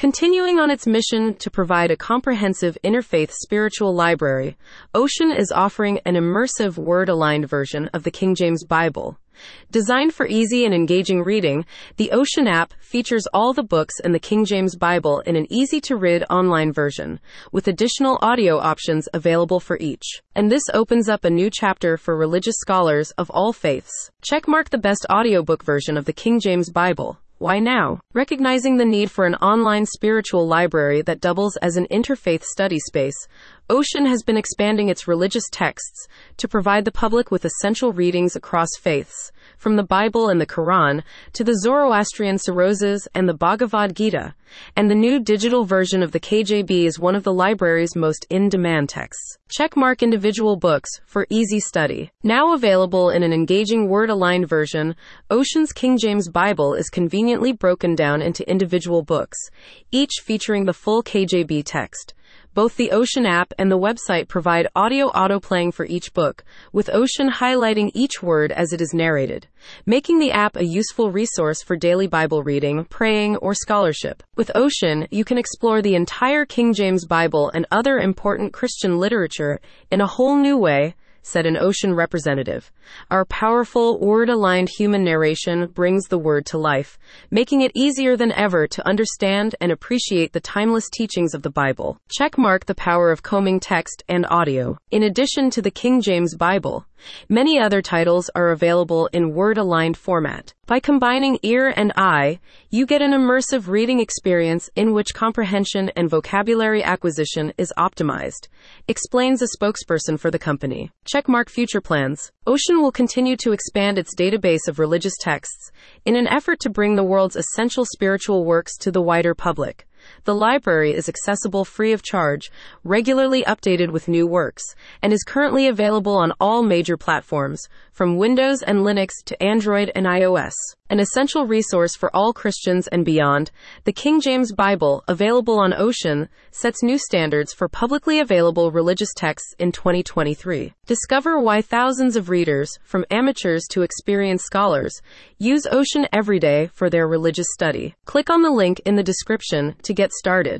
Continuing on its mission to provide a comprehensive interfaith spiritual library, Ocean is offering an immersive word aligned version of the King James Bible. Designed for easy and engaging reading, the Ocean app features all the books in the King James Bible in an easy to read online version, with additional audio options available for each. And this opens up a new chapter for religious scholars of all faiths. Checkmark the best audiobook version of the King James Bible. Why now? Recognizing the need for an online spiritual library that doubles as an interfaith study space, Ocean has been expanding its religious texts to provide the public with essential readings across faiths, from the Bible and the Quran to the Zoroastrian Sirozahs and the Bhagavad Gita. And the new digital version of the KJB is one of the library's most in demand texts. Checkmark individual books for easy study. Now available in an engaging word aligned version, Ocean's King James Bible is conveniently broken down into individual books, each featuring the full KJB text. Both the Ocean app and the website provide audio autoplaying for each book, with Ocean highlighting each word as it is narrated, making the app a useful resource for daily Bible reading, praying, or scholarship. With Ocean, you can explore the entire King James Bible and other important Christian literature in a whole new way said an ocean representative. Our powerful, word aligned human narration brings the word to life, making it easier than ever to understand and appreciate the timeless teachings of the Bible. Checkmark the power of combing text and audio. In addition to the King James Bible, Many other titles are available in word aligned format. By combining ear and eye, you get an immersive reading experience in which comprehension and vocabulary acquisition is optimized, explains a spokesperson for the company. Checkmark future plans. Ocean will continue to expand its database of religious texts in an effort to bring the world's essential spiritual works to the wider public. The library is accessible free of charge, regularly updated with new works, and is currently available on all major platforms, from Windows and Linux to Android and iOS. An essential resource for all Christians and beyond, the King James Bible, available on Ocean, sets new standards for publicly available religious texts in 2023. Discover why thousands of readers, from amateurs to experienced scholars, use Ocean every day for their religious study. Click on the link in the description to get started.